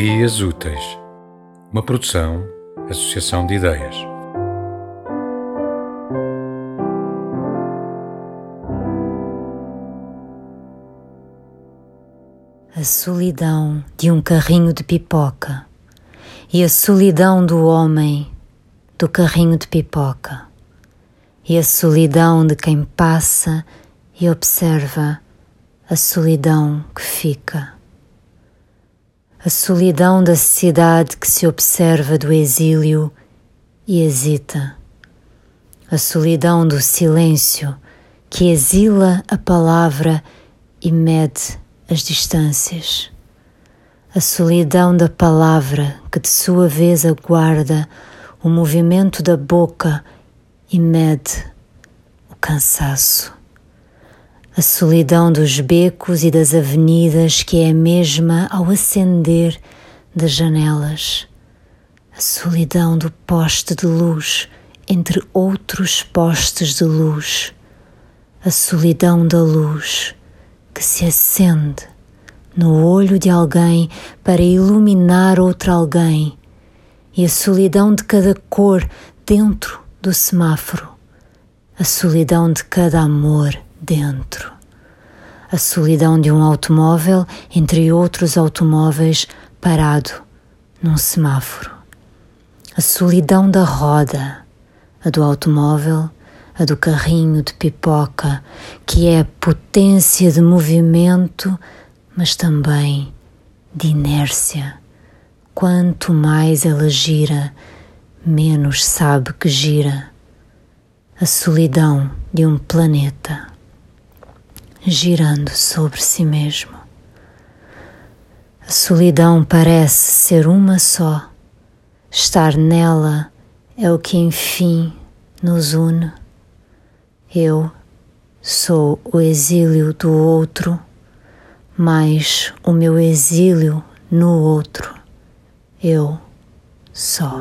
Ideias Úteis, uma produção, associação de ideias. A solidão de um carrinho de pipoca e a solidão do homem do carrinho de pipoca e a solidão de quem passa e observa a solidão que fica a solidão da cidade que se observa do exílio e hesita, a solidão do silêncio que exila a palavra e mede as distâncias, a solidão da palavra que de sua vez aguarda o movimento da boca e mede o cansaço a solidão dos becos e das avenidas que é a mesma ao acender das janelas, a solidão do poste de luz entre outros postes de luz, a solidão da luz que se acende no olho de alguém para iluminar outro alguém, e a solidão de cada cor dentro do semáforo, a solidão de cada amor dentro. A solidão de um automóvel entre outros automóveis parado num semáforo. A solidão da roda, a do automóvel, a do carrinho de pipoca, que é potência de movimento, mas também de inércia. Quanto mais ela gira, menos sabe que gira. A solidão de um planeta girando sobre si mesmo. A solidão parece ser uma só, estar nela é o que enfim nos une. Eu sou o exílio do outro, mas o meu exílio no outro. Eu só.